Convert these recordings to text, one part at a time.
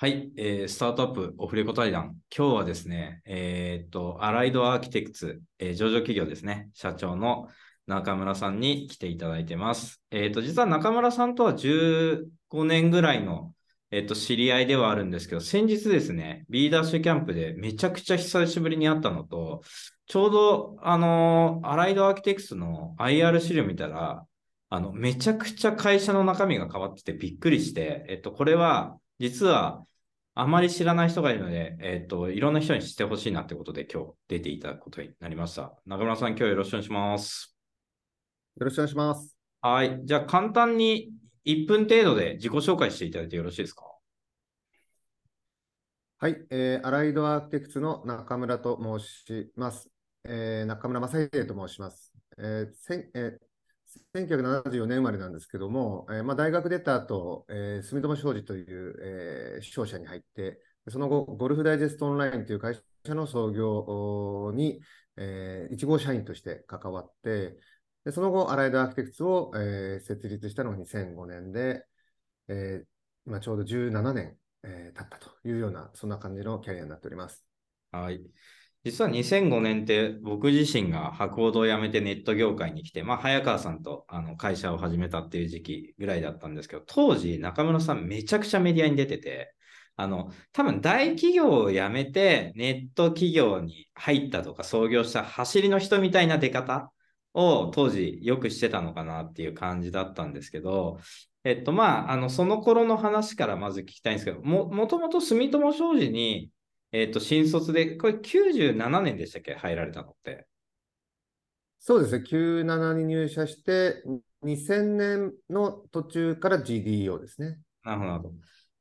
はい、えー、スタートアップオフレコ対談。今日はですね、えー、っと、アライドアーキテクツ、えー、上場企業ですね、社長の中村さんに来ていただいてます。えー、っと、実は中村さんとは15年ぐらいの、えっと、知り合いではあるんですけど、先日ですね、B ダッシュキャンプでめちゃくちゃ久しぶりに会ったのと、ちょうど、あのアライドアーキテクツの IR 資料見たら、あの、めちゃくちゃ会社の中身が変わっててびっくりして、えっと、これは、実は、あまり知らない人がいるので、えっ、ー、と、いろんな人に知ってほしいなってことで今日出ていただくことになりました。中村さん、今日よろしくお願いします。よろしくお願いします。はい。じゃあ、簡単に1分程度で自己紹介していただいてよろしいですか？はい。えー、アライドアーキテクツの中村と申します。えー、中村正秀と申します。えーせんえー1974年生まれなんですけども、えーまあ、大学出た後、えー、住友商事という、えー、商社に入って、その後、ゴルフダイジェストオンラインという会社の創業に、えー、1号社員として関わって、でその後、アライドアーキテクツを、えー、設立したのが2005年で、えー、今ちょうど17年、えー、経ったというような、そんな感じのキャリアになっております。はい。実は2005年って僕自身が博報堂を辞めてネット業界に来て、まあ、早川さんとあの会社を始めたっていう時期ぐらいだったんですけど、当時中村さんめちゃくちゃメディアに出てて、あの、多分大企業を辞めてネット企業に入ったとか創業した走りの人みたいな出方を当時よくしてたのかなっていう感じだったんですけど、えっとまあ、あのその頃の話からまず聞きたいんですけど、ももともと住友商事にえっ、ー、と、新卒で、これ97年でしたっけ？入られたのって。そうですね、97に入社して、2000年の途中から GDO ですね。なるほど。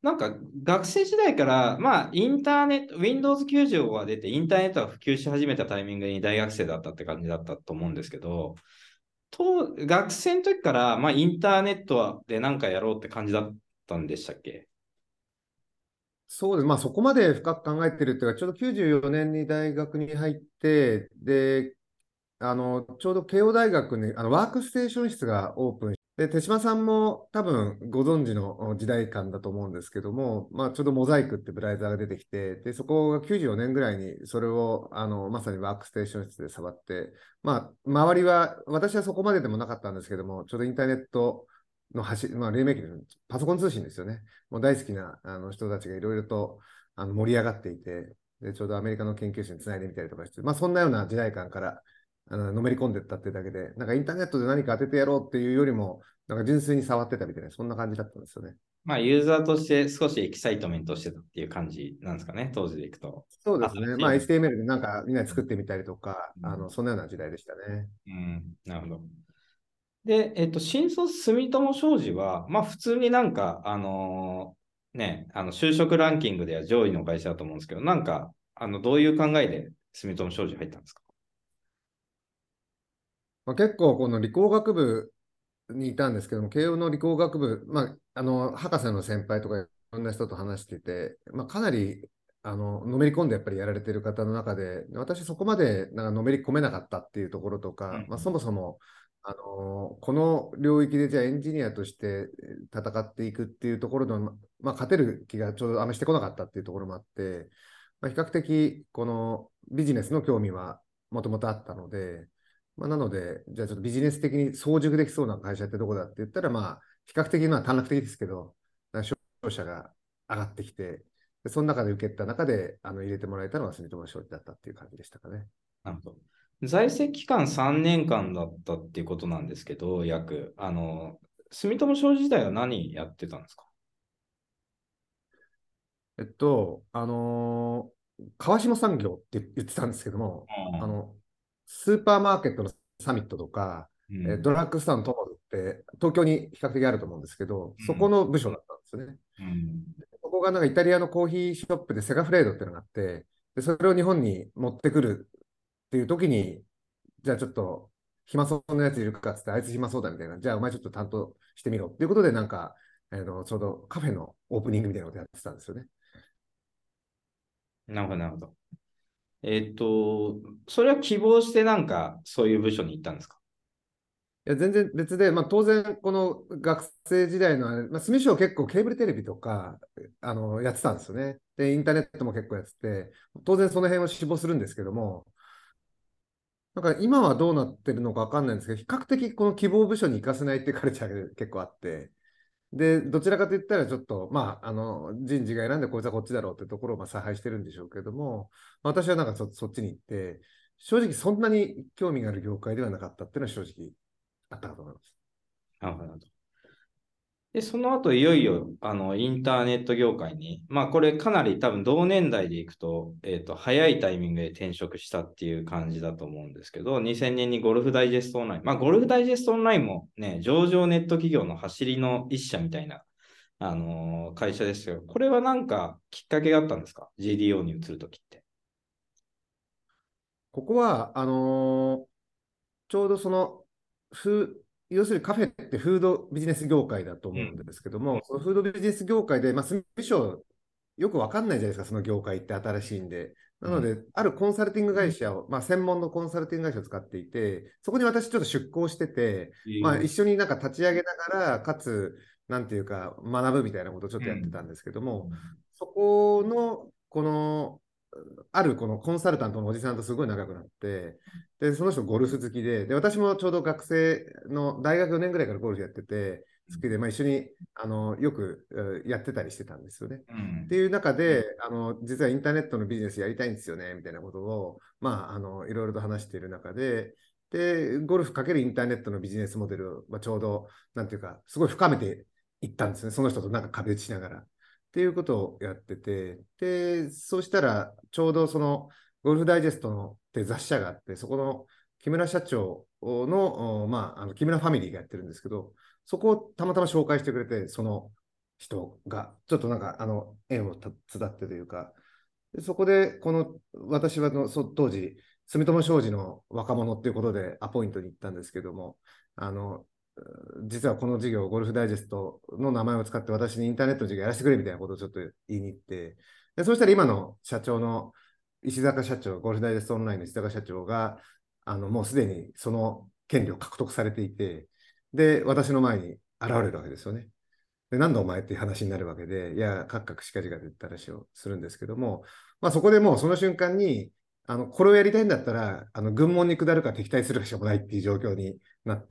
なんか学生時代から、まあ、インターネット、Windows 95が出て、インターネットが普及し始めたタイミングに大学生だったって感じだったと思うんですけど、と学生の時から、まあ、インターネットで何かやろうって感じだったんでしたっけ？そうです。まあそこまで深く考えてるっていうか、ちょうど94年に大学に入って、で、あの、ちょうど慶応大学にあのワークステーション室がオープンして、手島さんも多分ご存知の時代感だと思うんですけども、まあちょうどモザイクってブラウザーが出てきて、で、そこが94年ぐらいにそれをあのまさにワークステーション室で触って、まあ周りは、私はそこまででもなかったんですけども、ちょうどインターネットの走り、まあ、黎明期でパソコン通信ですよね。もう大好きなあの人たちがいろいろとあの盛り上がっていてで、ちょうどアメリカの研究者につないでみたりとかして、まあ、そんなような時代感からあののめり込んでいったっていうだけで、なんかインターネットで何か当ててやろうっていうよりも、なんか純粋に触ってたみたいな、そんな感じだったんですよね。まあ、ユーザーとして少し excitement してたっていう感じなんですかね、当時でいくと。そうですね。まあ、HTML でなんかみんなで作ってみたりとか、うん、あのそんなような時代でしたね。うん、なるほど。で、えっと、新卒住友商事は、まあ普通になんか、あのー、ね、あの就職ランキングでは上位の会社だと思うんですけど、なんか、あのどういう考えで住友商事入ったんですか、まあ、結構、この理工学部にいたんですけども、慶応の理工学部、まあ、あの博士の先輩とかいろんな人と話してて、まあ、かなりあののめり込んでやっぱりやられてる方の中で、私そこまでなんかのめり込めなかったっていうところとか、うん、まあ、そもそもあのこの領域でじゃあエンジニアとして戦っていくっていうところの、まあ、勝てる気がちょうどあんましてこなかったっていうところもあって、まあ、比較的このビジネスの興味はもともとあったので、まあ、なので、じゃあちょっとビジネス的に早熟できそうな会社ってどこだって言ったら、まあ、比較的まあ短絡的ですけど、商社が上がってきて、その中で受けた中であの入れてもらえたのが住友商事だったっていう感じでしたかね。なるほど。在籍期間3年間だったっていうことなんですけど、約。あの、住友商事時代は何やってたんですか？えっと、あのー、川島産業って言ってたんですけども、うん、あの、スーパーマーケットのサミットとか、うん、ドラッグストアのトモズって東京に比較的あると思うんですけど、そこの部署だったんですよね。うん、そこがなんかイタリアのコーヒーショップでセガフレードっていうのがあって、でそれを日本に持ってくるっていう時に、じゃあちょっと暇そうなやついるかっつって、あいつ暇そうだみたいな、じゃあお前ちょっと担当してみろっていうことで、なんか、えー、のちょうどカフェのオープニングみたいなことやってたんですよね。なるほど、なるほど。えっ、と、それは希望してなんかそういう部署に行ったんですか？や、全然別で、まあ、当然、この学生時代のまあ、住所結構ケーブルテレビとかあのやってたんですよね。で、インターネットも結構やってて、当然その辺を志望するんですけども、なんか今はどうなってるのか分かんないんですけど、比較的この希望部署に行かせないってカルチャーが結構あって、で、どちらかといったらちょっと、まあ、あの、人事が選んでこいつはこっちだろうってところをまあ差配してるんでしょうけども、私はなんかそそっちに行って、正直そんなに興味がある業界ではなかったっていうのは正直あったかと思います。なるほど。で、その後、いよいよ、あの、インターネット業界に、まあ、これかなり多分同年代でいくと、えっ、ー、と、早いタイミングで転職したっていう感じだと思うんですけど、2000年にゴルフダイジェストオンライン、まあ、ゴルフダイジェストオンラインもね、上場ネット企業の走りの一社みたいな、あのー、会社ですけど、これはなんかきっかけがあったんですか ?GDO に移るときって。ここは、あのー、ちょうどその、要するにカフェってフードビジネス業界だと思うんですけども、うん、そのフードビジネス業界で、まあ、住所よくわかんないじゃないですか、その業界って新しいんで。なので、うん、あるコンサルティング会社を、まあ、専門のコンサルティング会社を使っていて、そこに私ちょっと出向してて、まあ、一緒になんか立ち上げながら、かつ、なんていうか、学ぶみたいなことをちょっとやってたんですけども、うん、そこの、この、あるこのコンサルタントのおじさんとすごい仲良くなって、で、その人ゴルフ好きで、で、私もちょうど学生の大学4年ぐらいからゴルフやってて、好きで、まあ、一緒にあのよくやってたりしてたんですよね。うん、っていう中であの、実はインターネットのビジネスやりたいんですよね、みたいなことを、まあ、あのいろいろと話している中で、で、ゴルフかけるインターネットのビジネスモデルを、まあ、ちょうど、なんていうか、すごい深めていったんですね。その人となんか壁打ちしながら。っていうことをやってて、で、そうしたら、ちょうどその、ゴルフダイジェストのって雑誌社があって、そこの木村社長の、まあ、あの木村ファミリーがやってるんですけど、そこをたまたま紹介してくれて、その人が、ちょっとなんか、あの、縁を伝ってというか、でそこで、この、私はのそ当時、住友商事の若者っていうことでアポイントに行ったんですけども、あの、実はこの事業、ゴルフダイジェストの名前を使って私にインターネットの授業やらせてくれみたいなことをちょっと言いに行って、でそうしたら今の社長の石坂社長、ゴルフダイジェストオンラインの石坂社長が、あのもうすでにその権利を獲得されていて、で、私の前に現れるわけですよね。で、なんだお前っていう話になるわけで、いや、カクカクしかじかと言った話をするんですけども、まあ、そこでもうその瞬間に、あのこれをやりたいんだったら、あの軍門に下るか敵対するかしかもないっていう状況になっ、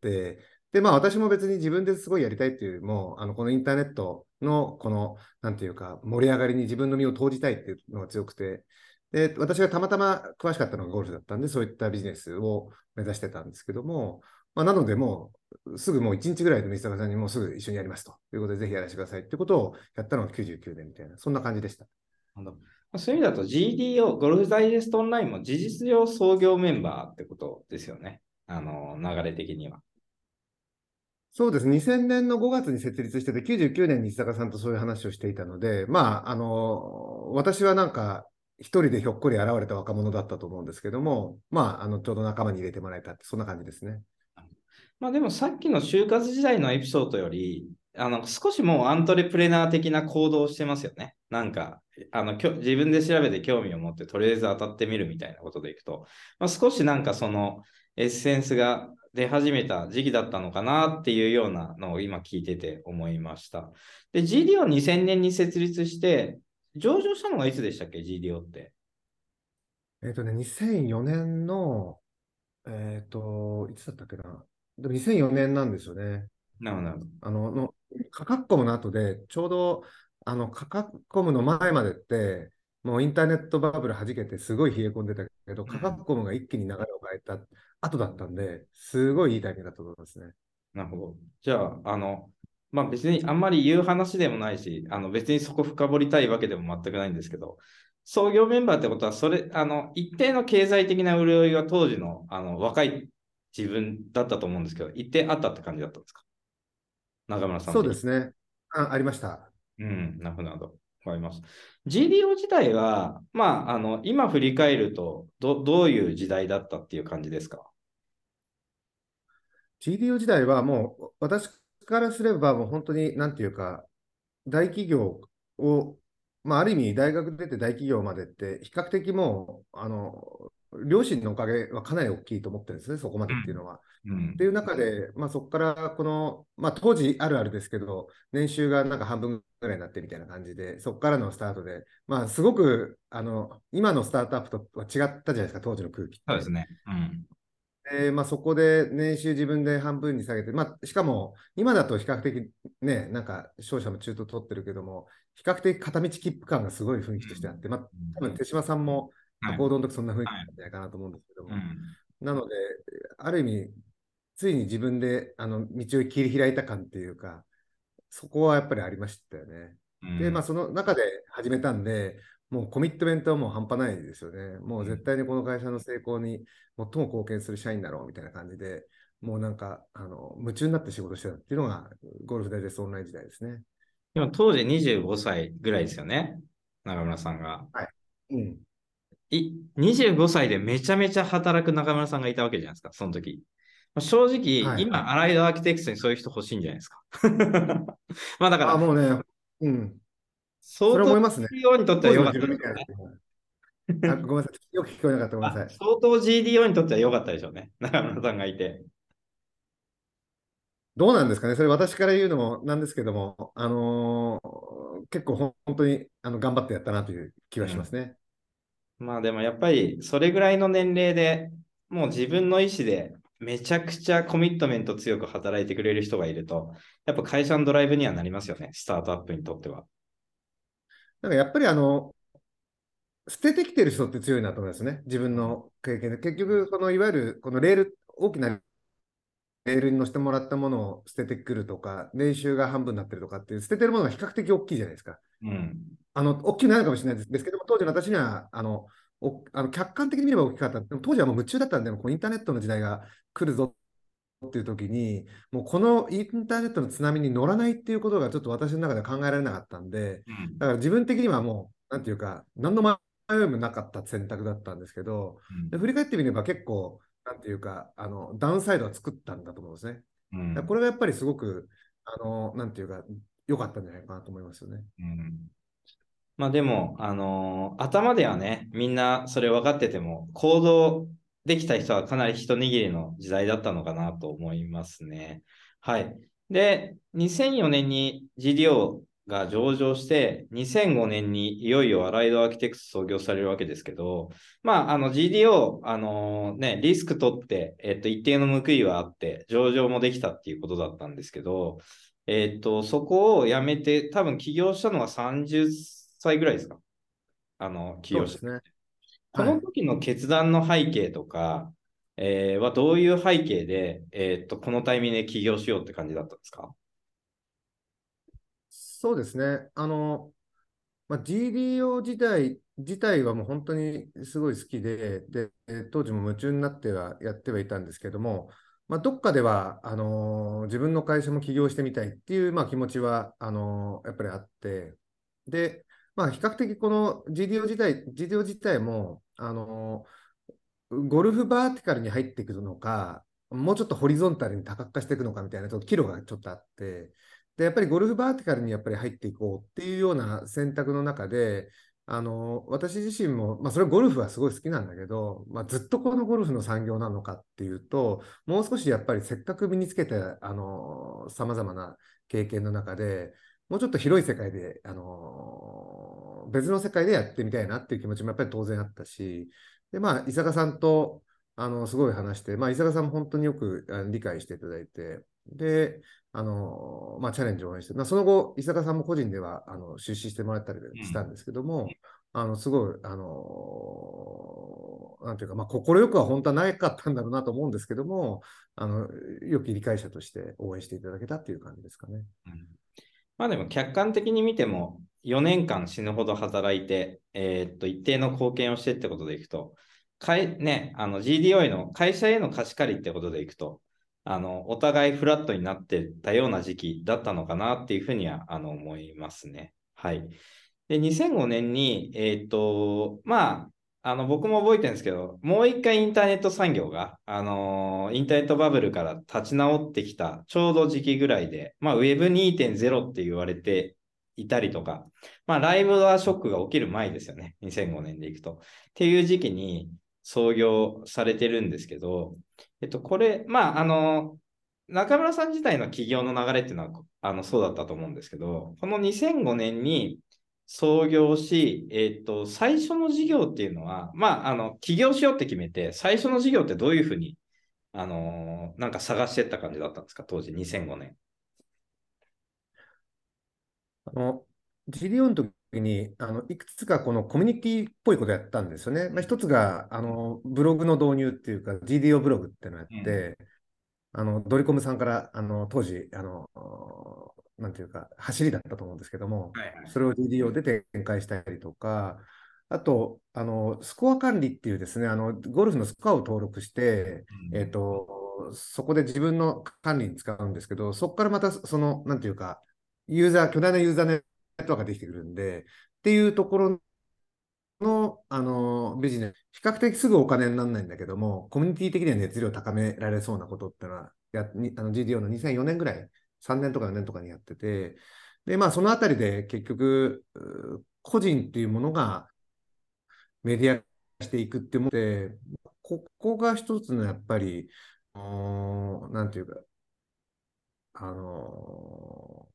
で、まあ私も別に自分ですごいやりたいっていうよりも、あのこのインターネットのこの、なんていうか、盛り上がりに自分の身を投じたいっていうのが強くて、で、私がたまたま詳しかったのがゴルフだったんで、そういったビジネスを目指してたんですけども、まあ、なので、もうすぐもう1日ぐらいで水坂さんにもうすぐ一緒にやりますということで、ぜひやらせてくださいってことをやったのが99年みたいな、そんな感じでした。そういう意味だと GDO、ゴルフダイジェストオンラインも事実上創業メンバーってことですよね。あの、流れ的には。そうです。2000年の5月に設立してて、99年に石坂さんとそういう話をしていたので、まあ、あの、私はなんか、一人でひょっこり現れた若者だったと思うんですけども、まあ、あの、ちょうど仲間に入れてもらえたって、そんな感じですね。まあでもさっきの就活時代のエピソードより、あの、少しもうアントレプレナー的な行動をしてますよね。なんか、あの、自分で調べて興味を持って、とりあえず当たってみるみたいなことでいくと、まあ、少しなんかその、エッセンスが出始めた時期だったのかなっていうようなのを今聞いてて思いました。で、GDO 2000年に設立して、上場したのがいつでしたっけ、GDO って。えっ、とね、2004年の、えっ、ー、と、いつだったっけな？でも2004年なんですよね。なるほど。あの、のカカッコムの後で、ちょうど、あの、カカッコムの前までって、もうインターネットバブル弾けてすごい冷え込んでたけど、カカッコムが一気に流れを変えた後だったんで、すごいいいタイミングだと思いますね。なるほど。じゃあ、あの、まあ別にあんまり言う話でもないし、あの別にそこ深掘りたいわけでも全くないんですけど、創業メンバーってことは、それ、あの、一定の経済的な潤いが当時のあの若い自分だったと思うんですけど、一定あったって感じだったんですか？中村さん。そうですね。あありました。うん、なるほど、なるほど。わかります。GDO 自体は、まあ、あの、今振り返ると、ど、どういう時代だったっていう感じですか？?GDO 時代はもう、私からすれば、もう本当に、なんていうか、大企業を、まあ、ある意味、大学出て大企業までって、比較的もう、あの、両親のおかげはかなり大きいと思ってるんですね、そこまでっていうのは。うんっていう中で、まあ、そこからこの、まあ、当時あるあるですけど、年収がなんか半分ぐらいになってみたいな感じで、そこからのスタートで、まあ、すごくあの今のスタートアップとは違ったじゃないですか、当時の空気。そうですね。うん。でまあ、そこで年収自分で半分に下げて、まあ、しかも今だと比較的ね、なんか商社も中途取ってるけども、比較的片道切符感がすごい雰囲気としてあって、まあ、多分手嶋さんもはい。行動の時そんな雰囲気なんじゃないかなと思うんですけども、うん。なので、ある意味、ついに自分であの道を切り開いた感っていうか、そこはやっぱりありましたよね。うん。で、まあ、その中で始めたんで、もうコミットメントはもう半端ないですよね。もう絶対にこの会社の成功に最も貢献する社員だろうみたいな感じで、もうなんかあの夢中になって仕事してたっていうのがゴルフダイジェストオンライン時代ですね。でも当時25歳ぐらいですよね。中村さんが。うん。い25歳でめちゃめちゃ働く中村さんがいたわけじゃないですか、その時。まあ正直、はい今、アライドアーキテクトにそういう人欲しいんじゃないですか。まあだから、あ、もうね、うん。相それ思い当ますね GDO にとっては良かった当時ので自しょう分みたいな。あごめんなさい。よく聞こえなかった。ごめんなさい。あ 相当 GDO にとっては良かったでしょうね。中村さんがいて。どうなんですかね、それ私から言うのもなんですけども、あのー結構本当にあの頑張ってやったなという気はしますね。まあでもやっぱりそれぐらいの年齢でもう自分の意思でめちゃくちゃコミットメント強く働いてくれる人がいると、やっぱ会社のドライブにはなりますよね、スタートアップにとっては。なんかやっぱりあの、捨ててきてる人って強いなと思いますね、自分の経験で。結局、そのいわゆるこのレール、大きなレールに乗せてもらったものを捨ててくるとか、年収が半分になってるとかっていう、捨ててるものが比較的大きいじゃないですか。うん。あの大きくないのかもしれないですけども、当時の私にはあのおあの客観的に見れば大きかった。でも当時はもう夢中だったんで、もうインターネットの時代が来るぞっていう時に、もうこのインターネットの津波に乗らないっていうことがちょっと私の中では考えられなかったんで、うんだから自分的にはもう、なんていうか、何の迷いもなかった選択だったんですけど、で振り返ってみれば結構、なんていうか、あのダウンサイドは作ったんだと思うんですね。これがやっぱりすごく、あのなんていうか、良かったんじゃないかなと思いますよね。うんまあでも、あのー頭ではね、みんなそれ分かってても、行動できた人はかなり一握りの時代だったのかなと思いますね。はい。で、2004年に GDO が上場して、2005年にいよいよアライドアーキテクス創業されるわけですけど、まあ、あの GDO、あのーね、リスク取って、えっと、一定の報いはあって、上場もできたっていうことだったんですけど、えっと、そこを辞めて、多分起業したのが30歳ぐらいですか？あの、起業した。そうですね。はいこの時の決断の背景とか、えーはどういう背景で、えっと、このタイミングで起業しようって感じだったんですか？そうですね。あの、まあ、GDO 時代自体はもう本当にすごい好きで、で、当時も夢中になってはやってはいたんですけども、まあ、どっかではあの自分の会社も起業してみたいっていう、まあ、気持ちはあのやっぱりあって、で、まあ、比較的この GDO 自体、GDO 自体もあのゴルフバーティカルに入っていくのか、もうちょっとホリゾンタルに多角化していくのかみたいな、ちょっと岐路がちょっとあって、で、やっぱりゴルフバーティカルにやっぱり入っていこうっていうような選択の中で、あの私自身も、まあ、それはゴルフはすごい好きなんだけど、まあ、ずっとこのゴルフの産業なのかっていうと、もう少しやっぱりせっかく身につけたさまざまな経験の中で、もうちょっと広い世界で、あの別の世界でやってみたいなっていう気持ちもやっぱり当然あったし、で、まあ、伊坂さんとあのすごい話して、まあ、伊坂さんも本当によく理解していただいて、で、あのまあ、チャレンジを応援して、まあ、その後、伊坂さんも個人ではあの出資してもらったりしたんですけども、うんあのすごい、あのなんていうか、まあ、快くは本当はなかったんだろうなと思うんですけども、あの良き理解者として応援していただけたっていう感じですかね。うんまあでも客観的に見ても、4年間死ぬほど働いて、えーっと、一定の貢献をしてってことでいくと、ね、GDO への会社への貸し借りってことでいくと、あの、お互いフラットになってたような時期だったのかなっていうふうにはあの思いますね。はい。で、2005年に、えーっと、まあ、あの僕も覚えてるんですけど、もう一回インターネット産業が、あのインターネットバブルから立ち直ってきたちょうど時期ぐらいで、まあ、Web2.0 って言われていたりとか、まあ、ライブドアショックが起きる前ですよね、2005年でいくと。っていう時期に、創業されてるんですけど、えっと、これ、まあ、あの、中村さん自体の起業の流れっていうのはあのそうだったと思うんですけど、この2005年に創業し、えっと、最初の事業っていうのは、まあ、あの、起業しようって決めて、最初の事業ってどういうふうに、あのなんか探してった感じだったんですか、当時2005年。あの、GDO の時に、あの、いくつかこのコミュニティっぽいことやったんですよね。まあ、一つが、あの、ブログの導入っていうか、GDO ブログっていうのをやって、うん、あの、ドリコムさんから、あの、当時、あの、なんていうか、走りだったと思うんですけども、はいはい、それを GDO で展開したりとか、あと、あの、スコア管理っていうですね、あの、ゴルフのスコアを登録して、うん、えっ、ー、と、そこで自分の管理に使うんですけど、そこからまた、その、なんていうか、ユーザー、巨大なユーザーネットワークができてくるんで、っていうところの、あの、ビジネス、比較的すぐお金にならないんだけども、コミュニティ的には熱量を高められそうなことってのは、やあの GDO の2004年ぐらい、3年とか4年とかにやってて、で、まあ、そのあたりで結局、個人っていうものがメディアしていくって思って、ここが一つのやっぱり、なんていうか、あの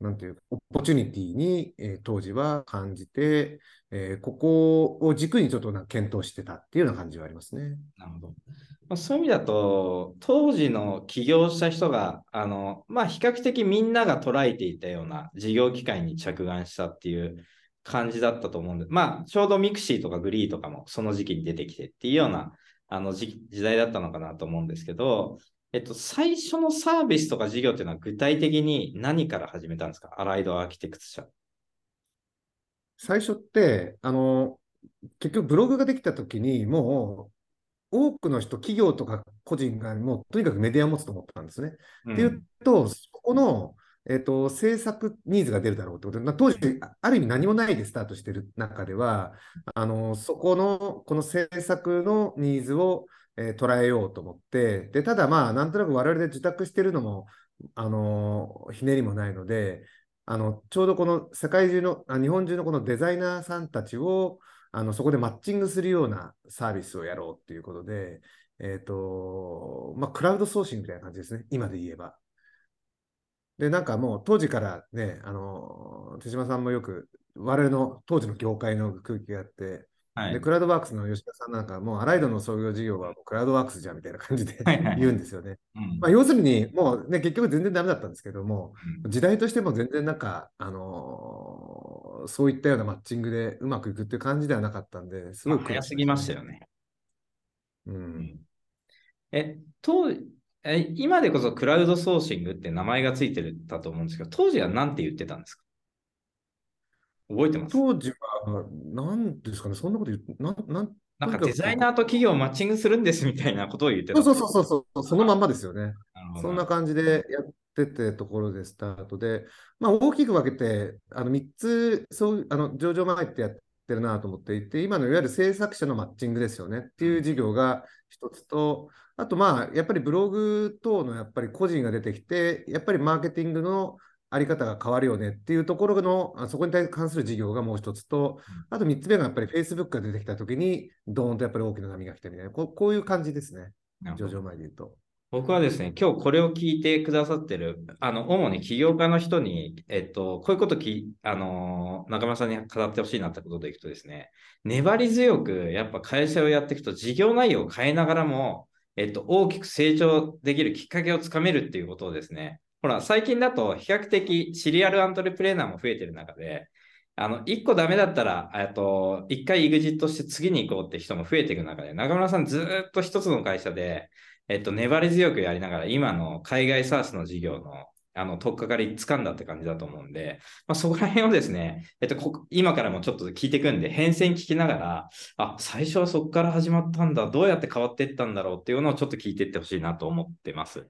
なんていうか、 opportunity に、えー、当時は感じて、えー、ここを軸にちょっとな検討してたっていうような感じはありますね。なるほど。まあ、そういう意味だと、当時の起業した人が、あの、まあ、比較的みんなが捉えていたような事業機会に着眼したっていう感じだったと思うんで、まあ、ちょうど mixiとか GREEとかもその時期に出てきてっていうようなあの時代だったのかなと思うんですけど、えっと、最初のサービスとか事業っていうのは具体的に何から始めたんですか？アライドアーキテクツ社。最初って、あの、結局ブログができたときに、もう多くの人、企業とか個人がもうとにかくメディアを持つと思ったんですね。うん、っていうと、そこの、えっ、と、制作ニーズが出るだろうってことで、当時、ある意味何もないでスタートしてる中では、あの、そこの、この制作のニーズを、えー、捉えようと思って、で、ただまあ、なんとなく我々で受託してるのも、あのー、ひねりもないので、あの、ちょうどこの世界中の、あ日本中のこのデザイナーさんたちを、あの、そこでマッチングするようなサービスをやろうっていうことで、えっ、ー、と、まあ、クラウドソーシングみたいな感じですね。今で言えば。で、なんかもう当時からね、あの、手島さんもよく、我々の当時の業界の空気があって、はい、で、クラウドワークスの吉田さんなんか、もうアライドの創業事業はクラウドワークスじゃんみたいな感じで言うんですよね。まあ、要するに、もうね、結局全然ダメだったんですけども、うん、時代としても全然なんか、あのー、そういったようなマッチングでうまくいくっていう感じではなかったんで、すごい、まあ、早すぎましたよね。うん。え、と、え今でこそクラウドソーシングって名前がついてるだと思うんですけど、当時は何て言ってたんですか？覚えてます？当時は、なんですかね、そんなこと言って、なんなんなんかデザイナーと企業をマッチングするんですみたいなことを言ってた。そうそうそうそう、そのまんまですよね。そんな感じでやっててところでスタートで、まあ、大きく分けて、あの3つそうあの上場前ってやってるなと思っていて、今のいわゆる制作者のマッチングですよねっていう事業が一つと、あとまあ、やっぱりブログ等のやっぱり個人が出てきて、やっぱりマーケティングのあり方が変わるよねっていうところの、そこに関する事業がもう一つと、あと3つ目がやっぱり Facebook が出てきたときに、どーんとやっぱり大きな波が来たみたいな、こうこういう感じですね、上場前で言うと。僕はですね、今日これを聞いてくださってる、あの、主に起業家の人に、えっと、こういうことき、あの、中村さんに語ってほしいなってことでいくとですね、粘り強く、やっぱ会社をやっていくと、事業内容を変えながらも、えっと、大きく成長できるきっかけをつかめるっていうことをですね、ほら、最近だと比較的シリアルアントレプレーナーも増えてる中で、あの、一個ダメだったら、えっと、一回 EXIT して次に行こうって人も増えていく中で、中村さんずっと一つの会社で、えっと、粘り強くやりながら、今の海外サースの事業のあの、とっかかり掴んだって感じだと思うんで、まあ、そこら辺をですね、えっと、今からもちょっと聞いていくんで、変遷聞きながら、あ、最初はそこから始まったんだ、どうやって変わっていったんだろうっていうのをちょっと聞いていってほしいなと思ってます。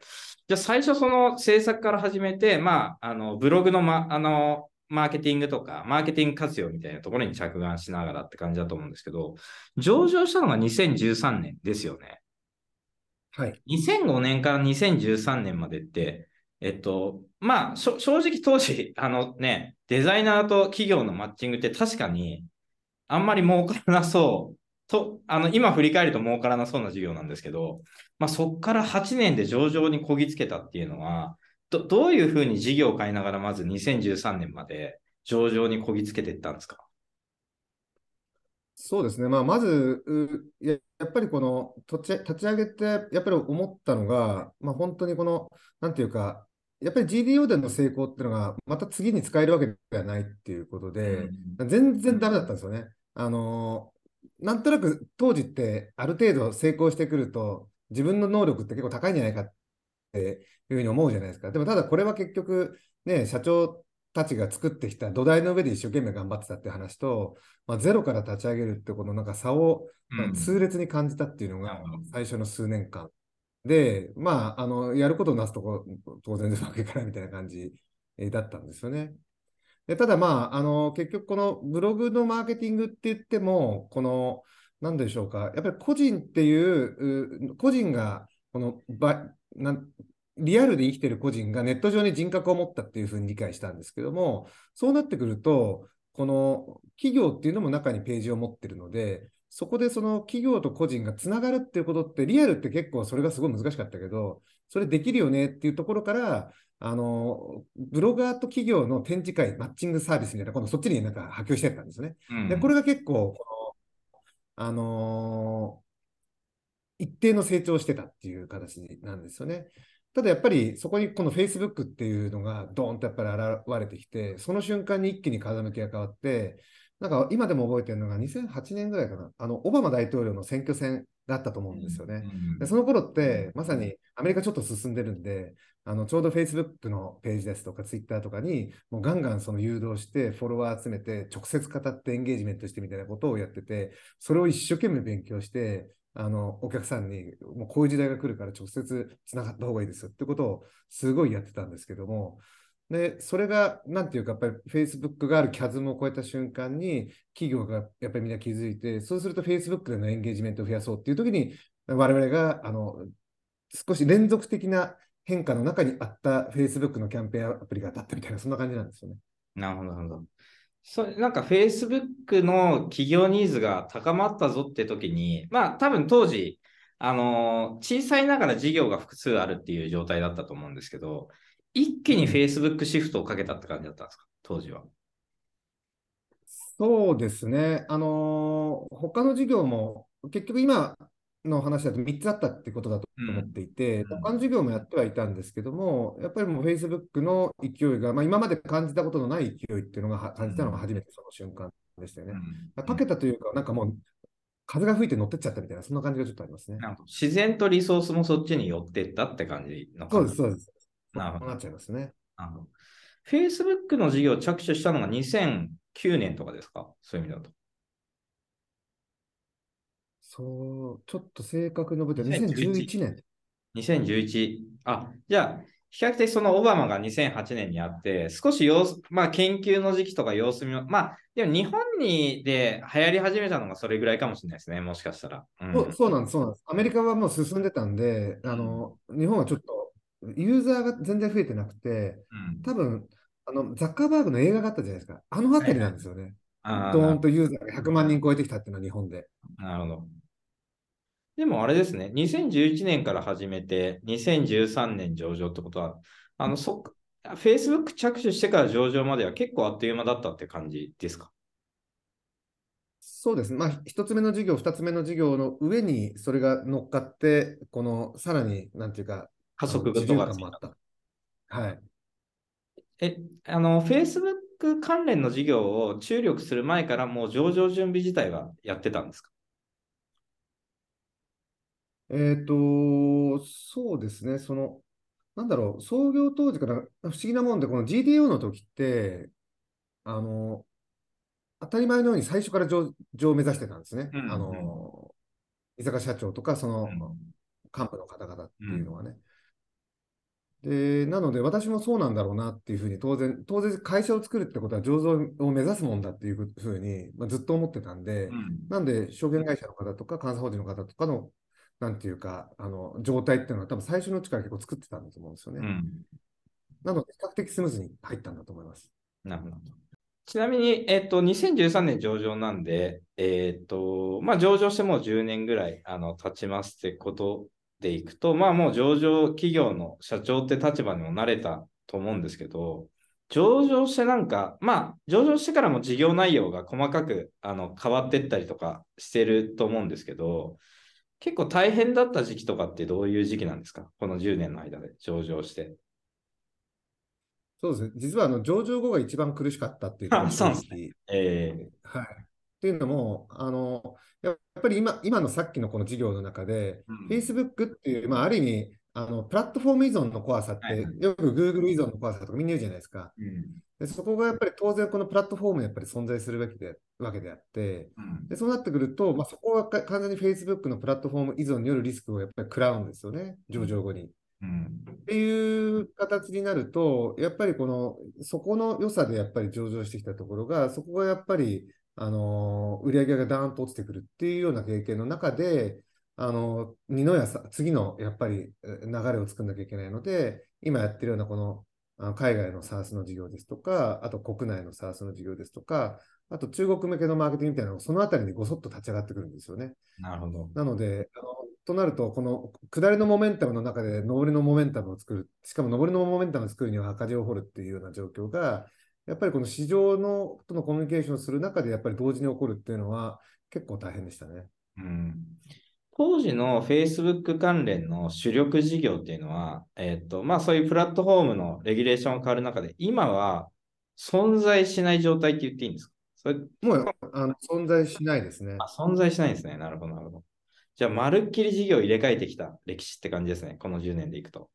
じゃあ、最初その制作から始めて、まあ、あの、ブログの、ま、あの、マーケティングとか、マーケティング活用みたいなところに着眼しながらって感じだと思うんですけど、上場したのが2013年ですよね。はい。2005年から2013年までって、えっと、まあ、正直当時、あのね、デザイナーと企業のマッチングって確かに、あんまり儲からなそうと、あの、今振り返ると儲からなそうな事業なんですけど、まあ、そこから8年で上場にこぎつけたっていうのは、どどういうふうに事業を変えながら、まず2013年まで上場にこぎつけていったんですか？そうですね。まあ、まず、ややっぱりこの立ち立ち上げて、やっぱり思ったのが、まあ、本当にこの、なんていうか、やっぱり GDO での成功っていうのが、また次に使えるわけではないっていうことで、全然ダメだったんですよね。あの、なんとなく当時ってある程度成功してくると、自分の能力って結構高いんじゃないかっていうふうに思うじゃないですか。でもただこれは結局、ね、社長たちが作ってきた土台の上で一生懸命頑張ってたって話と、まあ、ゼロから立ち上げるってこのなんか差を、まあ、痛烈に感じたっていうのが最初の数年間。で、まあ、あの、やることなすとこ、当然ですわけからみたいな感じだったんですよね。でただまあ、あの、結局このブログのマーケティングって言っても、この、なんでしょうか、やっぱり個人っていう、個人が、このばなリアルで生きてる個人がネット上に人格を持ったっていうふうに理解したんですけども、そうなってくると、この企業っていうのも中にページを持ってるので、そこでその企業と個人がつながるっていうことって、リアルって結構それがすごい難しかったけど、それできるよねっていうところから、あの、ブロガーと企業の展示会、マッチングサービスみたいな、今度そっちになんか波及してたんですね。うん、で、これが結構、この、あのー、一定の成長してたっていう形なんですよね。ただやっぱりそこにこの Facebook っていうのがドーンとやっぱり現れてきて、その瞬間に一気に風向きが変わって、なんか今でも覚えてるのが2008年ぐらいかな、あのオバマ大統領の選挙戦だったと思うんですよね。でその頃ってまさにアメリカちょっと進んでるんで、あのちょうど Facebook のページですとか Twitter とかにもうガンガンその誘導してフォロワー集めて直接語ってエンゲージメントしてみたいなことをやってて、それを一生懸命勉強して、あの、お客さんに、もうこういう時代が来るから直接つながった方がいいですよってことをすごいやってたんですけども、で、それが、なんていうか、やっぱり Facebook があるキャズムを超えた瞬間に、企業がやっぱりみんな気づいて、そうすると Facebook でのエンゲージメントを増やそうっていう時に、我々が、あの、少し連続的な変化の中にあった Facebook のキャンペーンアプリが当たったみたいな、そんな感じなんですよね。なるほど、なるほど。そなんか Facebook の企業ニーズが高まったぞって時に、まあ多分当時、あの小さいながら事業が複数あるっていう状態だったと思うんですけど、一気に Facebook シフトをかけたって感じだったんですか、当時は。そうですね。あの他の事業も結局今の話だと3つあったってことだと思っていて、うん、他の授業もやってはいたんですけども、やっぱりもう Facebook の勢いが、まあ、今まで感じたことのない勢いっていうのが感じたのが初めてその瞬間でしたよね。うん、かけたというか、なんかもう風が吹いて乗ってっちゃったみたいな、そんな感じがちょっとありますね。自然とリソースもそっちに寄っていったって感じのそうです、そうです。なるほど。なっちゃいますね。Facebook の事業を着手したのが2009年とかですか？そういう意味だと。そう、ちょっと正確の舞台、2011年。2011。あ、じゃあ、比較的そのオバマが2008年にあって、少し様子、まあ研究の時期とか様子見まあ、でも日本にで流行り始めたのがそれぐらいかもしれないですね、もしかしたら。うん、そうそうなんです、そうなんです。アメリカはもう進んでたんで、あの、日本はちょっとユーザーが全然増えてなくて、うん、多分あのザッカーバーグの映画があったじゃないですか。あのあたりなんですよね。はい、ドーンとユーザーが100万人超えてきたっていうのは日本で。なるほど。でもあれですね、2011年から始めて、2013年上場ってことは、あの、そ、Facebook 着手してから上場までは結構あっという間だったって感じですか？そうですね。まあ、一つ目の事業、二つ目の事業の上にそれが乗っかって、このさらに、なんていうか、加速度がついた。はい。え、あの、Facebook 関連の事業を注力する前からもう上場準備自体はやってたんですか？えっと、そうですね、その、なんだろう、創業当時から不思議なもんで、この GDO の時って、あの、当たり前のように最初から上場を目指してたんですね。うん、あの、伊坂社長とか、その幹部の方々っていうのはね。うん、で、なので私もそうなんだろうなっていうふうに当然、当然会社を作るってことは上場を目指すもんだっていうふうに、まあ、ずっと思ってたんで、うん、なんで証券会社の方とか監査法人の方とかのなんていうか、あの、状態っていうのは多分最初のうちから結構作ってたんだと思うんですよね。うん、なので、比較的スムーズに入ったんだと思います。なるほど。ちなみに、えっと、2013年上場なんで、えっと、まあ、上場してもう10年ぐらい、あの、経ちますってことでいくと、まあ、もう上場企業の社長って立場にも慣れたと思うんですけど、上場してなんか、まあ、上場してからも事業内容が細かくあの変わってったりとかしてると思うんですけど、結構大変だった時期とかってどういう時期なんですか？この10年の間で上場して。そうですね。実はあの上場後が一番苦しかったっていうのがあ そうなん正直えはい。っていうのも、あの、やっぱり今、今のさっきのこの事業の中で、うん。Facebook っていう、まあ、ある意味、あの、プラットフォーム依存の怖さって、はいはい。よく Google 依存の怖さとかみんな言うじゃないですか。うん。で、そこがやっぱり当然このプラットフォームにやっぱり存在するべきで、わけであって、うん。で、そうなってくると、まあ、そこはか完全に Facebook のプラットフォーム依存によるリスクをやっぱり食らうんですよね、上場後に。うん。っていう形になると、やっぱりこの、そこの良さでやっぱり上場してきたところが、そこがやっぱり、あの売り上げがダーンと落ちてくるっていうような経験の中で、あの二の矢さ、次のやっぱりえ流れを作んなきゃいけないので、今やってるようなこの海外の SaaS の事業ですとか、あと国内の SaaS の事業ですとか、あと中国向けのマーケティングみたいなのがそのあたりにごそっと立ち上がってくるんですよね。なるほど。なので、あのとなると、この下りのモメンタムの中で上りのモメンタムを作る、しかも上りのモメンタムを作るには赤字を掘るっていうような状況が、やっぱりこの市場のとのコミュニケーションをする中で、やっぱり同時に起こるっていうのは結構大変でしたね。うん当時の Facebook 関連の主力事業っていうのは、えっと、まあそういうプラットフォームのレギュレーションが変わる中で、今は存在しない状態って言っていいんですか？それもうあの存在しないですね。あ存在しないんですね。なるほど、なるほど。じゃあ、まるっきり事業を入れ替えてきた歴史って感じですね。この10年でいくと。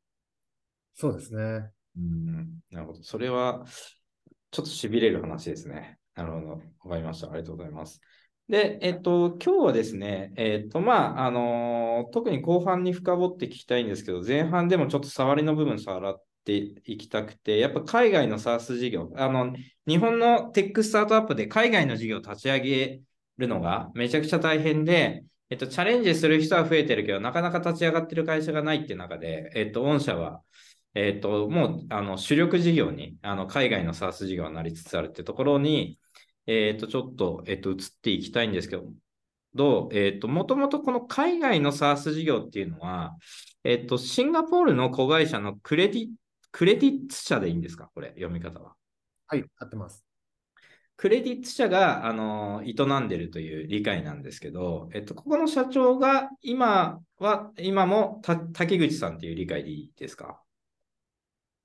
そうですね。うん、なるほど。それは、ちょっと痺れる話ですね。なるほど。わかりました。ありがとうございます。で、えっと、今日はですね、えっと、まあ、あの特に後半に深掘って聞きたいんですけど、前半でもちょっと触りの部分触っていきたくて、やっぱ海外の SaaS 事業、あの、日本のテックスタートアップで海外の事業を立ち上げるのがめちゃくちゃ大変で、えっと、チャレンジする人は増えてるけど、なかなか立ち上がってる会社がないって中で、えっと、御社は、えっと、もう、あの、主力事業に、あの、海外の SaaS 事業になりつつあるってところに、えっと、ちょっと、えっと、移っていきたいんですけど、どう、えっと、もともとこの海外の SaaS 事業っていうのは、えっと、シンガポールの子会社のクレディ、クレディッツ社でいいんですか？これ、読み方は。はい、合ってます。クレディッツ社が、あの、営んでるという理解なんですけど、えっと、ここの社長が今は、今もた滝口さんっていう理解でいいですか？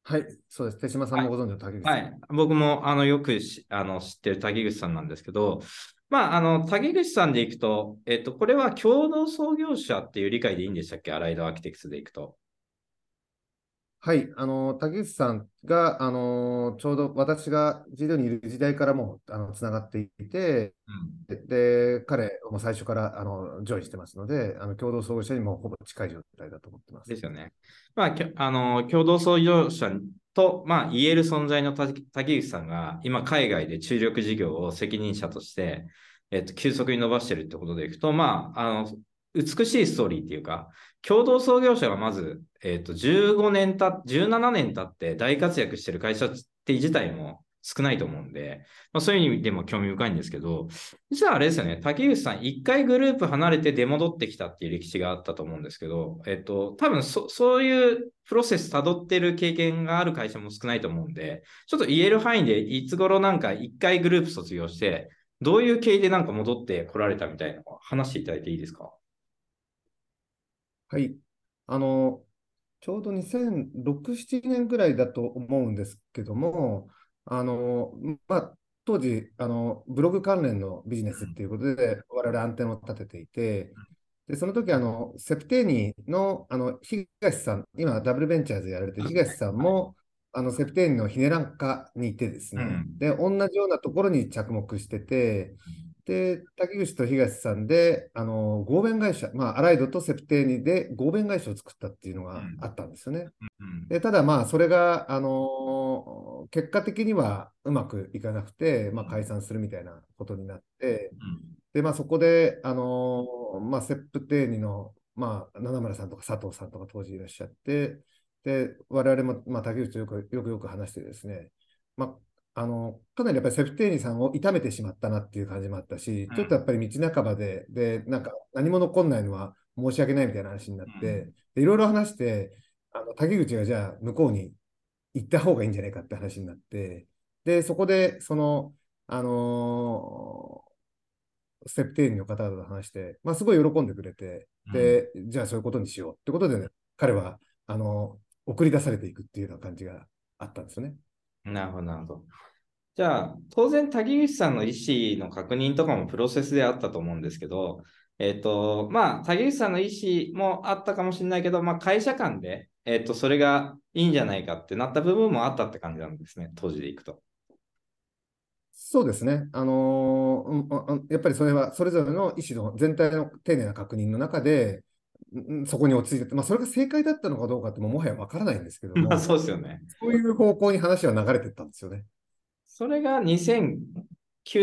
はい、そうです。手島さんもご存知の竹内さん。はい。僕も、あの、よくしあの知ってる滝口さんなんですけど、まあ、あの、滝口さんでいくと、えっと、これは共同創業者っていう理解でいいんでしたっけ？アライドアーキテクスでいくと。はい、あの、竹内さんが、あの、ちょうど私が事業にいる時代からも、あの、つながっていて、うん。で、彼も最初から、あの、ジョインしてますので、あの、共同創業者にもほぼ近い状態だと思ってます。ですよね。まあ、きょあの、共同創業者と、まあ、言える存在の滝滝口さんが、今、海外で注力事業を責任者として、えっと、急速に伸ばしてるってことでいくと、まあ、あの、美しいストーリーっていうか、共同創業者がまず、えっと、15年た、17年経って大活躍してる会社って自体も少ないと思うんで、まあ、そういう意味でも興味深いんですけど、実はあれですよね、竹内さん、一回グループ離れて出戻ってきたっていう歴史があったと思うんですけど、えっと、多分そそういうプロセス辿ってる経験がある会社も少ないと思うんで、ちょっと言える範囲でいつ頃なんか一回グループ卒業して、どういう経緯でなんか戻ってこられたみたいなのを話していただいていいですか？はい。あの、ちょうど2006、7年ぐらいだと思うんですけども、あの、まあ、当時、あの、ブログ関連のビジネスっていうことで、我々アンテナを立てていて、で、その時、あの、セプテーニの、あの、東さん、今、ダブルベンチャーズやられてる東さんも、あの、セプテーニのひねらんかにいてですね、うん。で、同じようなところに着目してて、で、竹口と東さんで、あの、合弁会社、まあ、アライドとセプテーニで合弁会社を作ったっていうのがあったんですよね。うんで、ただまあ、それが、あの、結果的にはうまくいかなくて、まあ、解散するみたいなことになって、で、まあ、そこで、あの、まあ、セプテーニの、まあ、七村さんとか佐藤さんとか当時いらっしゃって、で、我々も、まあ、竹内とよくよくよく話してですね、まあの、かなりやっぱりセフテーニさんを痛めてしまったなっていう感じもあったし、ちょっとやっぱり道半ばで、で、なんか何も残んないのは申し訳ないみたいな話になって、でいろいろ話して、あの竹口がじゃあ向こうに行った方がいいんじゃないかって話になって、で、そこで、その、あのーセプテーニの方々と話して、まあ、すごい喜んでくれて、で、じゃあそういうことにしようってことでね、彼は、あの送り出されていくっていうような感じがあったんですよね。なるほど、なるほど。じゃあ、当然、滝口さんの意思の確認とかもプロセスであったと思うんですけど、えっ、と、まあ、滝口さんの意思もあったかもしれないけど、まあ、会社間で、えっ、と、それがいいんじゃないかってなった部分もあったって感じなんですね、当時でいくと。そうですね。あのーやっぱりそれはそれぞれの意思の全体の丁寧な確認の中で、そこに落ち着いてて、まあ、それが正解だったのかどうかってももはやわからないんですけども、まあ、そうですよね。そういう方向に話は流れていったんですよね。それが2009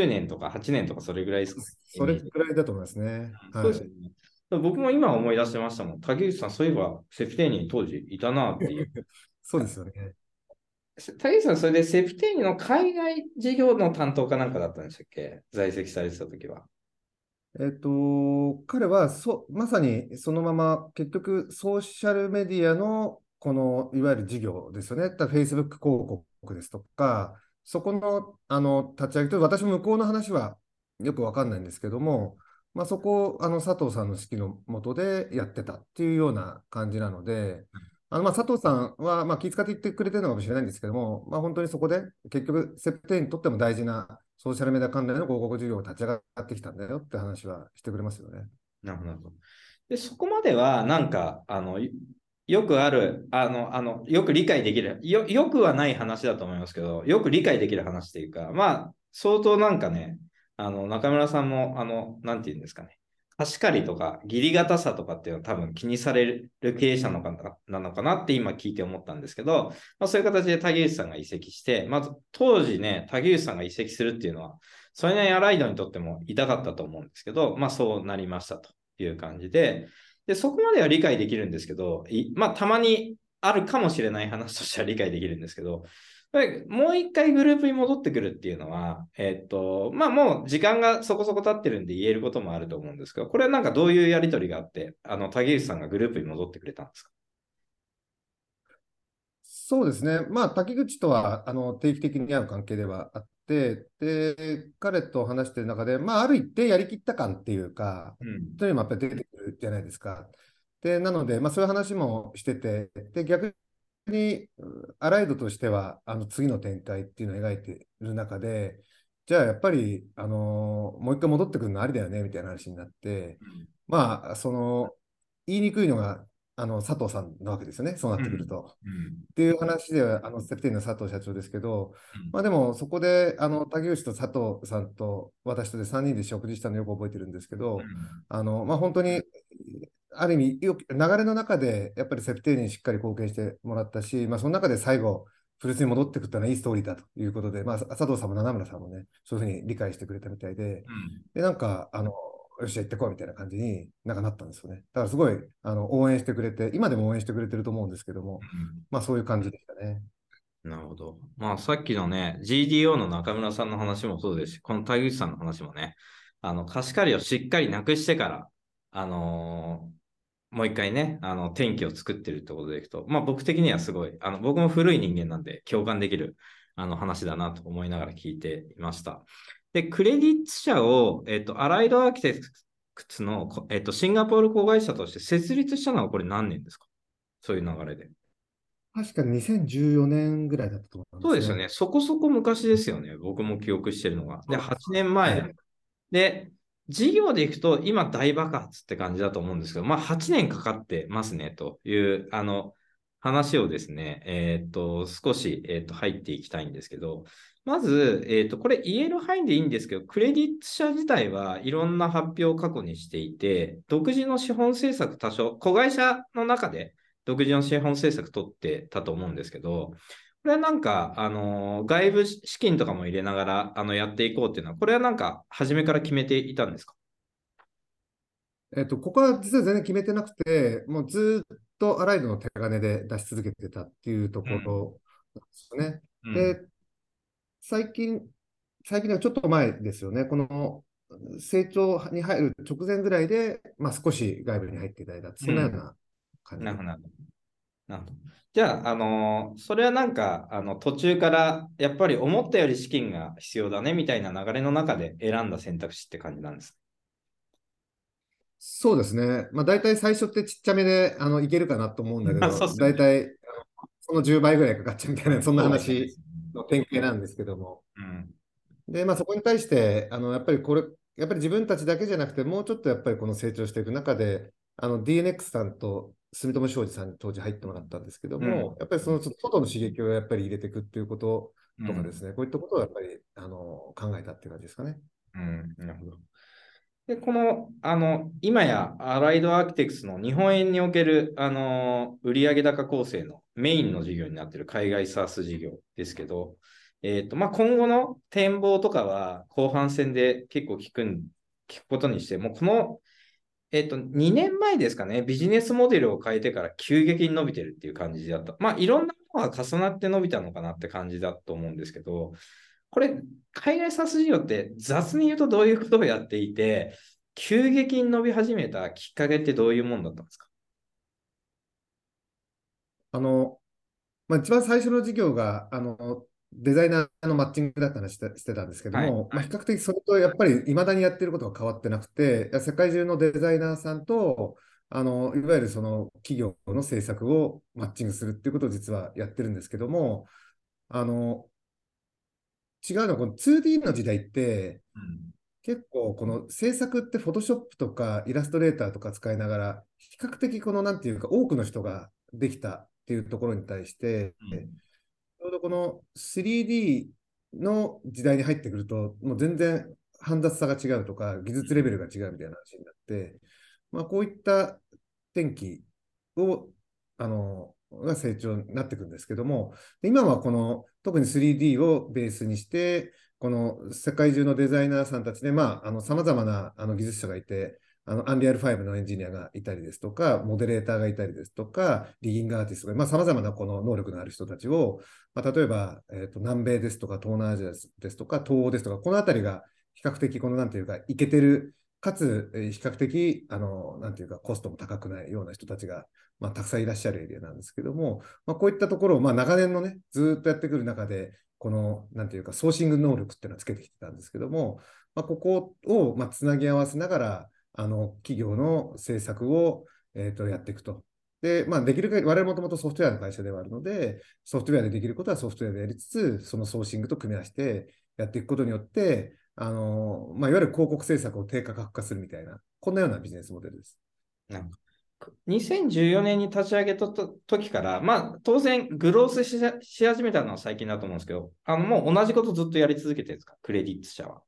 年とか8年とかそれぐらいですか？それくらいだと思いますね。はいそうですよね。僕も今思い出してましたもん。竹内さん、そういえば、セフテーニ当時いたなっていう。そうですよね。竹内さん、それでセフテーニの海外事業の担当かなんかだったんでしたっけ？在籍されてた時は。えっと、彼はそ、まさにそのまま結局ソーシャルメディアのこのいわゆる事業ですよね。だ Facebook 広告ですとか、そこの、あの立ち上げと、私も向こうの話はよくわかんないんですけども、まあ、そこをあの佐藤さんの指揮の下でやってたっていうような感じなので、あのまあ佐藤さんはまあ気遣って言ってくれてるのかもしれないんですけども、まあ、本当にそこで結局、セプテにとっても大事なソーシャルメディア関連の広告事業が立ち上がってきたんだよって話はしてくれますよね。なるほど。で、そこまでは、なんか、あの、よくある、あの、あの、よく理解できる、よ、よくはない話だと思いますけど、よく理解できる話っていうか、まあ、相当なんかね、あの、中村さんも、あの、なんて言うんですかね、貸し借りとか、義理堅さとかっていうのは多分気にされる経営者の方なのかなって今聞いて思ったんですけど、まあ、そういう形で竹内さんが移籍して、まず当時ね、竹内さんが移籍するっていうのは、それなりにアライドにとっても痛かったと思うんですけど、まあそうなりましたという感じで、で、そこまでは理解できるんですけど、まあたまにあるかもしれない話としては理解できるんですけど、もう一回グループに戻ってくるっていうのは、えっと、まあもう時間がそこそこ経ってるんで言えることもあると思うんですけど、これはなんかどういうやりとりがあって、あの、竹内さんがグループに戻ってくれたんですか？そうですね。まあ、滝口とはあの定期的に会う関係ではあって、で、彼と話してる中で、まあ、ある一定やりきった感っていうか、うん。というのもやっぱり出てくるじゃないですか。で、なので、まあ、そういう話もしてて、で、逆に、うアライドとしては、あの次の展開っていうのを描いている中で、じゃあやっぱり、あのもう一回戻ってくるのありだよね、みたいな話になって、まあ、その、言いにくいのが、あの、佐藤さんなわけですよね、そうなってくると。うん。っていう話では、あの、セプテンの佐藤社長ですけど、うんまあでも、そこで、あの、竹内と佐藤さんと私とで3人で食事したのよく覚えてるんですけど、あの、まあ本当に、ある意味、流れの中で、やっぱりセプテーにしっかり貢献してもらったし、まあその中で最後、古巣に戻ってくったのはいいストーリーだということで、まあ佐藤さんも七村さんもね、そういうふうに理解してくれたみたいで、うん。で、なんか、あの、よっしゃ、行ってこいみたいな感じになんかなったんですよね。だからすごい、あの、応援してくれて、今でも応援してくれてると思うんですけども、まあそういう感じでしたね。なるほど。まあ、さっきのね、GDO の中村さんの話もそうですし、この田口さんの話もね、あの、貸し借りをしっかりなくしてから、あのーもう一回ね、あの、天気を作ってるってことでいくと、まあ僕的にはすごい、あの、僕も古い人間なんで共感できる、あの話だなと思いながら聞いていました。で、クレディッツ社を、えっと、アライドアーキテクツの、こえっと、シンガポール子会社として設立したのはこれ何年ですか？そういう流れで。確かに2014年ぐらいだったと思うんそうですよね。そこそこ昔ですよね。僕も記憶してるのが。で、そう8年前。はいで、事業でいくと今大爆発って感じだと思うんですけど、まあ8年かかってますねという、あの、話をですね、えーっと、少し、えーと、入っていきたいんですけど、まず、えーっと、これ言える範囲でいいんですけど、クレディット社自体はいろんな発表を過去にしていて、独自の資本政策多少、子会社の中で独自の資本政策取ってたと思うんですけど、これはなんか、あの、外部資金とかも入れながら、あの、やっていこうっていうのは、これはなんか、初めから決めていたんですか？えっと、ここは実は全然決めてなくて、もうずっとアライドの手金で出し続けてたっていうところなんですよね。うんで、最近、最近はちょっと前ですよね、この成長に入る直前ぐらいで、まあ、少し外部に入っていただいた、そんなような感じ、なるほど。なるほど。じゃあ、あのーそれはなんか、あの、途中から、やっぱり思ったより資金が必要だね、みたいな流れの中で選んだ選択肢って感じなんです。そうですね、まあ、大体最初ってちっちゃめであのいけるかなと思うんだけど、そうっすよね大体その10倍ぐらいかかっちゃうみたいな、そんな話の典型なんですけども。うん。で、まあ、そこに対して、あのやっぱりこれ、やっぱり自分たちだけじゃなくて、もうちょっとやっぱりこの成長していく中で、あの DNX さんと住友商事さんに当時入ってもらったんですけども、うんやっぱりそのちょっと外の刺激をやっぱり入れていくっていうことうんとかですね、こういったことをやっぱりあの考えたっていう感じですかね。うん、なるほど。で、この、あの、今やアライドアーキテクスの日本円における、あの、売上高構成のメインの事業になっている海外 SaaS 事業ですけど、えっ、と、まあ、今後の展望とかは後半戦で結構聞くん、聞くことにして、もうこの、えっ、と、2年前ですかね、ビジネスモデルを変えてから急激に伸びてるっていう感じだった。まあ、いろんなものが重なって伸びたのかなって感じだと思うんですけど、これ、海外 SaaS 事業って雑に言うとどういうことをやっていて、急激に伸び始めたきっかけってどういうものだったんですか？あの、まあ、一番最初の事業が、あの、デザイナーのマッチングだった話してたんですけども、はい。まあ、比較的それとやっぱり未だにやってることが変わってなくて、世界中のデザイナーさんと、あの、いわゆるその企業の制作をマッチングするっていうことを実はやってるんですけども、あの、違うのはこの 2D の時代って、結構この制作ってフォトショップとかイラストレーターとか使いながら、比較的このなんていうか多くの人ができたっていうところに対して、うん。ちょうどこの 3D の時代に入ってくると、もう全然煩雑さが違うとか、技術レベルが違うみたいな話になって、まあ、こういった転機を、あの、が成長になっていくんですけども、今はこの特に 3D をベースにして、この世界中のデザイナーさんたちで、まあ、あの、様々なあの技術者がいて、あの、アンリアル5のエンジニアがいたりですとか、モデレーターがいたりですとか、リギングアーティストが、まあ、様々なこの能力のある人たちを、まあ、例えば、えーと、南米ですとか、東南アジアですとか、東欧ですとか、このあたりが比較的、このなんていうか、いけてる、かつ、比較的、あの、なんていうか、コストも高くないような人たちが、まあ、たくさんいらっしゃるエリアなんですけども、まあ、こういったところを、まあ、長年のね、ずっとやってくる中で、この、なんていうか、ソーシング能力っていうのはつけてきてたんですけども、まあ、ここを、まあ、つなぎ合わせながら、あの、企業の政策を、えっと、やっていくと。で、まあ、できる限り、我々もともとソフトウェアの会社ではあるので、ソフトウェアでできることはソフトウェアでやりつつ、そのソーシングと組み合わせてやっていくことによって、あの、まあ、いわゆる広告政策を低価格化するみたいな、こんなようなビジネスモデルです。なんか2014年に立ち上げた時から、まあ、当然、グロースし始めたのは最近だと思うんですけど、あのもう同じことずっとやり続けてるんですか、クレディッツ社は。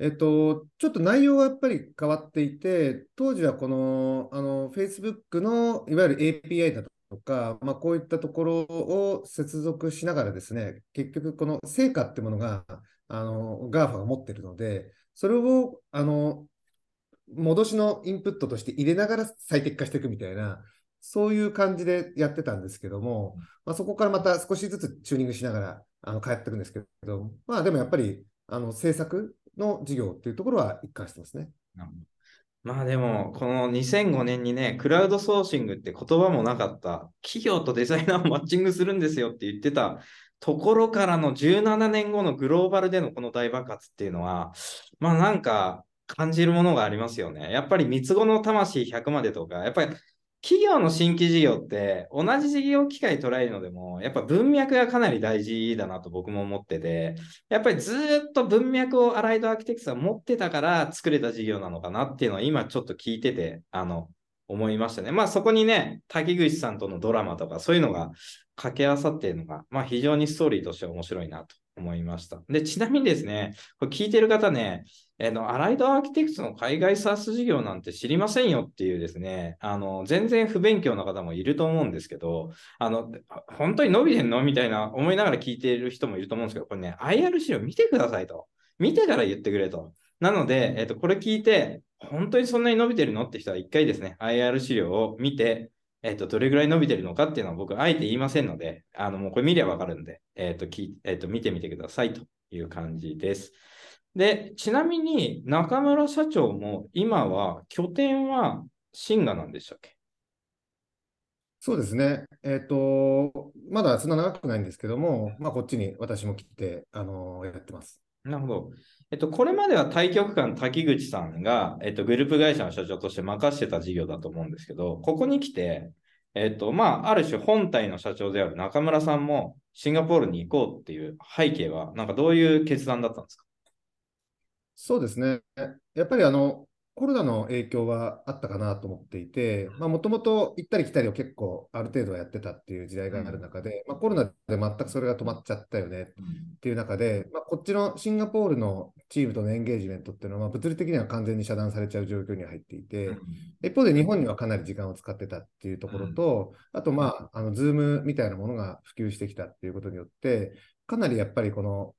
えっと、ちょっと内容はやっぱり変わっていて、当時はこの、あの、Facebook のいわゆる API だとか、まあ、こういったところを接続しながらですね、結局この成果ってものが、あの、GAFA が持ってるので、それを、あの、戻しのインプットとして入れながら最適化していくみたいな、そういう感じでやってたんですけども、まあ、そこからまた少しずつチューニングしながらあの変えていくんですけど、まあでもやっぱりあの制作の事業っていうところは一貫してますね。まあでも、この2005年にね、クラウドソーシングって言葉もなかった、企業とデザイナーをマッチングするんですよって言ってたところからの17年後のグローバルでのこの大爆発っていうのは、まあなんか感じるものがありますよね。やっぱり三つ子の魂100までとか、やっぱり企業の新規事業って同じ事業機会捉えるのでも、やっぱ文脈がかなり大事だなと僕も思ってて、やっぱりずっと文脈をアライドアーキテクスは持ってたから作れた事業なのかなっていうのは今ちょっと聞いてて、あの、思いましたね。まあそこにね、滝口さんとのドラマとかそういうのが掛け合わさっているのが、まあ非常にストーリーとして面白いなと思いました。で、ちなみにですね、これ聞いてる方ね、えの、アライドアーキテクスの海外サース事業なんて知りませんよっていうですね、あの、全然不勉強な方もいると思うんですけど、あの、本当に伸びてんのみたいな思いながら聞いている人もいると思うんですけど、これね、IR 資料見てくださいと。見てから言ってくれと。なので、えっと、これ聞いて、本当にそんなに伸びてるのって人は一回ですね、IR 資料を見て、えっ、と、どれぐらい伸びてるのかっていうのは僕、あえて言いませんので、あの、もうこれ見ればわかるんで、えっ、と、きえっ、と、見てみてくださいという感じです。で、ちなみに中村社長も今は拠点はシンガなんでしたっけ？そうですね。えっと、まだそんな長くないんですけども、まあ、こっちに私も来て、あのやってます。なるほど。えっと、これまでは対局官滝口さんが、えっと、グループ会社の社長として任してた事業だと思うんですけど、ここに来て、えっと、まあ、ある種本体の社長である中村さんもシンガポールに行こうっていう背景は、なんかどういう決断だったんですか？そうですね。やっぱりあの、コロナの影響はあったかなと思っていて、もともと行ったり来たりを結構ある程度はやってたっていう時代がある中で、まあ、コロナで全くそれが止まっちゃったよねっていう中で、まあ、こっちのシンガポールのチームとのエンゲージメントっていうのは、物理的には完全に遮断されちゃう状況に入っていて、一方で日本にはかなり時間を使ってたっていうところと、あと、まあ、あの、ズームみたいなものが普及してきたっていうことによって、かなりやっぱりこの、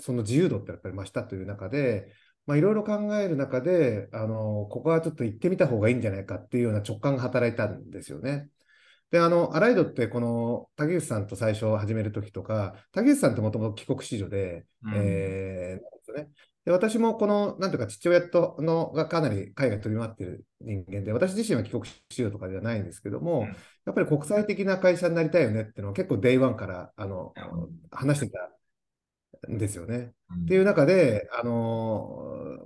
その自由度ってやっぱり増したという中で、まあ、いろいろ考える中で、あの、ここはちょっと行ってみた方がいいんじゃないかっていうような直感が働いたんですよね。で、あの、アライドってこの竹内さんと最初始めるときとか、竹内さんってもともと帰国子女で、うん、えー、ね。で、私もこの、なんていうか、父親とのがかなり海外飛び回ってる人間で、私自身は帰国子女とかではないんですけども、うん、やっぱり国際的な会社になりたいよねっていうのは結構 day one からあの、話してたんですよね。うん、っていう中で、あの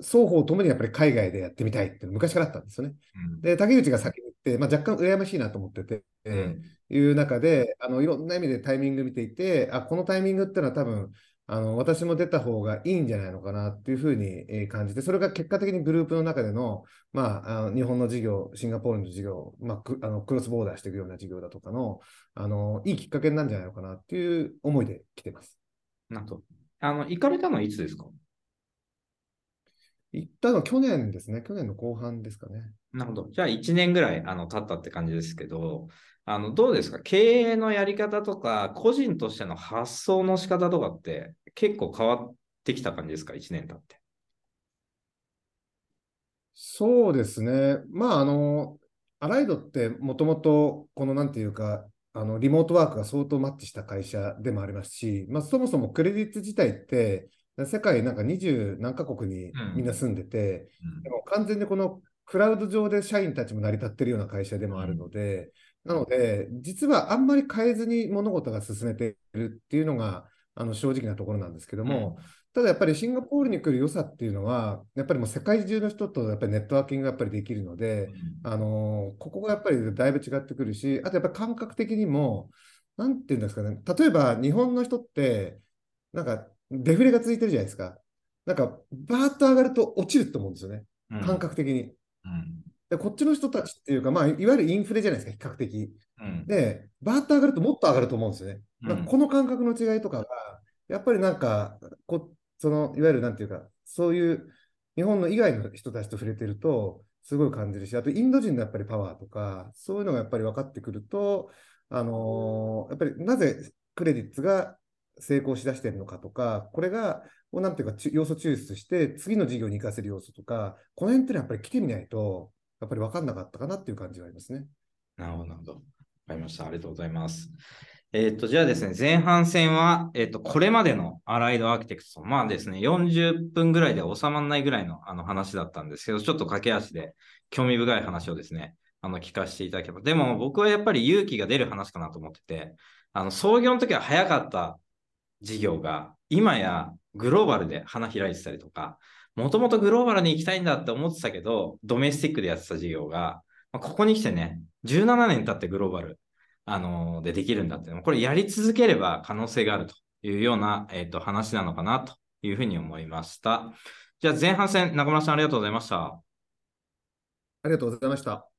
双方ともにやっぱり海外でやってみたいって昔からあったんですよね。うん、で、竹内が先に行って、まあ、若干羨ましいなと思ってて、うん、いう中で、あのいろんな意味でタイミング見ていて、あ、このタイミングっていうのは多分、あの私も出た方がいいんじゃないのかなっていうふうに感じて、それが結果的にグループの中での、まあ、あの日本の事業、シンガポールの事業、まあ、クあのクロスボーダーしていくような事業だとかのあの、いいきっかけになるんじゃないのかなっていう思いで来てます。なるほど。あの、行かれたのはいつですか？行ったの去年ですね。去年の後半ですかね。なるほど。じゃあ1年ぐらいあの経ったって感じですけど、あのどうですか？経営のやり方とか、個人としての発想の仕方とかって結構変わってきた感じですか ?1 年経って。そうですね。まあ、あの、アライドってもともと、このなんていうか、あのリモートワークが相当マッチした会社でもありますし、まあ、そもそもクレディット自体って、世界なんか20何カ国にみんな住んでて、うん、でも完全にこのクラウド上で社員たちも成り立ってるような会社でもあるので、うん、なので、実はあんまり変えずに物事が進めてるっていうのがあの正直なところなんですけども、うん、ただやっぱりシンガポールに来る良さっていうのは、やっぱりもう世界中の人とやっぱりネットワーキングがやっぱりできるので、あのここがやっぱりだいぶ違ってくるし、あとやっぱり感覚的にも、なんていうんですかね、例えば日本の人って、なんかデフレが続いてるじゃないですか。なんか、バーッと上がると落ちると思うんですよね。感覚的に。うん、でこっちの人たちっていうか、まあ、いわゆるインフレじゃないですか、比較的。うん、で、バーッと上がるともっと上がると思うんですよね。うん、この感覚の違いとかが、やっぱりなんか、こそのいわゆるなんていうか、そういう日本の以外の人たちと触れてると、すごい感じるし、あとインド人のやっぱりパワーとか、そういうのがやっぱり分かってくると、あのー、やっぱりなぜクレディッツが成功しだしてるのかとか、これが、なんていうか、要素抽出して、次の事業に活かせる要素とか、この辺ってのはやっぱり来てみないと、やっぱり分かんなかったかなっていう感じがありますね。なるほど、なるほど。分かりました。ありがとうございます。えっ、ー、と、じゃあですね、前半戦は、えっ、ー、と、これまでのアライドアーキテクト、まあですね、40分ぐらいで収まらないぐらいのあの話だったんですけど、ちょっと駆け足で興味深い話をですね、あの、聞かせていただければ。でも、僕はやっぱり勇気が出る話かなと思ってて、あの、創業の時は早かった事業が今やグローバルで花開いてたりとか、もともとグローバルに行きたいんだって思ってたけど、ドメスティックでやってた事業が、まあここに来てね、17年経ってグローバル、あのー、でできるんだって、これやり続ければ可能性があるというような、えーと、話なのかなというふうに思いました。じゃあ前半戦、中村さんありがとうございました。ありがとうございました。